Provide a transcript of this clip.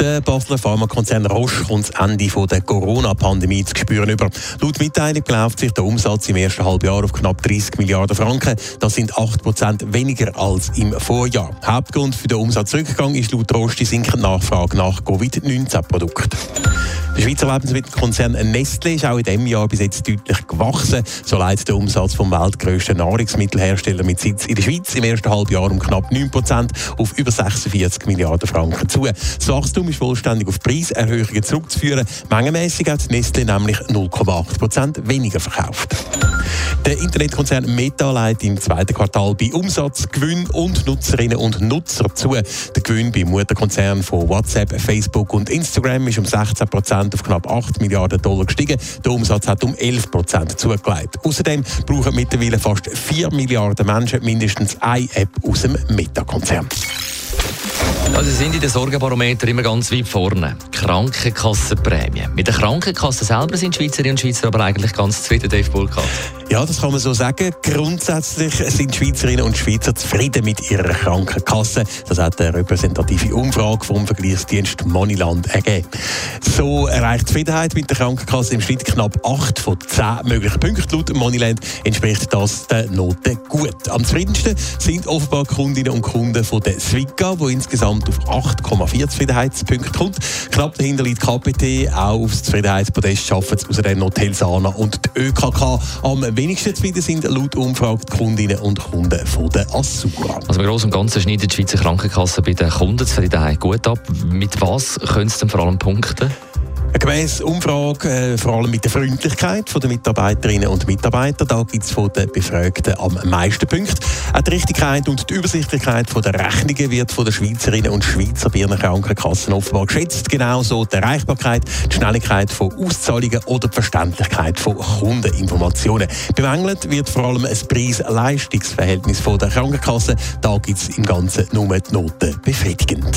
Der Basler Pharmakonzern Roche kommt das Ende der Corona-Pandemie zu spüren über. Laut Mitteilung beläuft sich der Umsatz im ersten Halbjahr auf knapp 30 Milliarden Franken. Das sind 8 Prozent weniger als im Vorjahr. Hauptgrund für den Umsatzrückgang ist laut Roche die sinkende Nachfrage nach Covid-19-Produkten. Der Schweizer Lebensmittelkonzern Nestle ist auch in diesem Jahr bis jetzt deutlich gewachsen. So leitet der Umsatz vom weltgrößten Nahrungsmittelhersteller mit Sitz in der Schweiz im ersten Halbjahr um knapp 9 Prozent auf über 46 Milliarden Franken zu. Das Wachstum ist vollständig auf Preiserhöhungen zurückzuführen. Mengenmäßig hat Nestle nämlich 0,8 Prozent weniger verkauft. Der Internetkonzern Meta leitet im zweiten Quartal bei Umsatz, Gewinn und Nutzerinnen und Nutzer zu. Der Gewinn beim Mutterkonzern von WhatsApp, Facebook und Instagram ist um 16 Prozent auf knapp 8 Milliarden Dollar gestiegen. Der Umsatz hat um 11 Prozent zugelegt. Außerdem brauchen mittlerweile fast 4 Milliarden Menschen mindestens eine App aus dem Meta-Konzern. Also sind in den Sorgenbarometer immer ganz weit vorne. Krankenkassenprämie. Mit der Krankenkasse selber sind Schweizerinnen und Schweizer aber eigentlich ganz zufrieden, Dave Burkhardt. Ja, das kann man so sagen. Grundsätzlich sind Schweizerinnen und Schweizer zufrieden mit ihrer Krankenkasse. Das hat eine repräsentative Umfrage vom Vergleichsdienst Moneyland ergeben. So erreicht Zufriedenheit mit der Krankenkasse im Schnitt knapp 8 von 10 möglichen Punkten. Laut Moneyland entspricht das der Note gut. Am zufriedensten sind offenbar Kundinnen und Kunden von der Swika, wo insgesamt auf 8,4 Zufriedenheitspunkte kommt. Knapp dahinter liegt KPT, auch aufs Zufriedenheitspodest schaffen es außerdem noch Telsana und die ÖKK. Am wenigsten zufrieden sind laut Umfrage die Kundinnen und Kunden von der Assura. Also im Großen und Ganzen schneidet die Schweizer Krankenkasse bei der Kundenzufriedenheit gut ab. Mit was können Sie denn vor allem punkten? Gemäss Umfrage äh, vor allem mit der Freundlichkeit der Mitarbeiterinnen und Mitarbeiter. Da gibt es von den Befragten am meisten Punkte. Auch die Richtigkeit und die Übersichtlichkeit der Rechnungen wird von den Schweizerinnen und Schweizer ihren Krankenkassen offenbar geschätzt. Genauso die Erreichbarkeit, die Schnelligkeit von Auszahlungen oder die Verständlichkeit von Kundeninformationen. Bemängelt wird vor allem ein Preis-Leistungs-Verhältnis der Krankenkasse. Da gibt es im Ganzen nur die Noten befriedigend.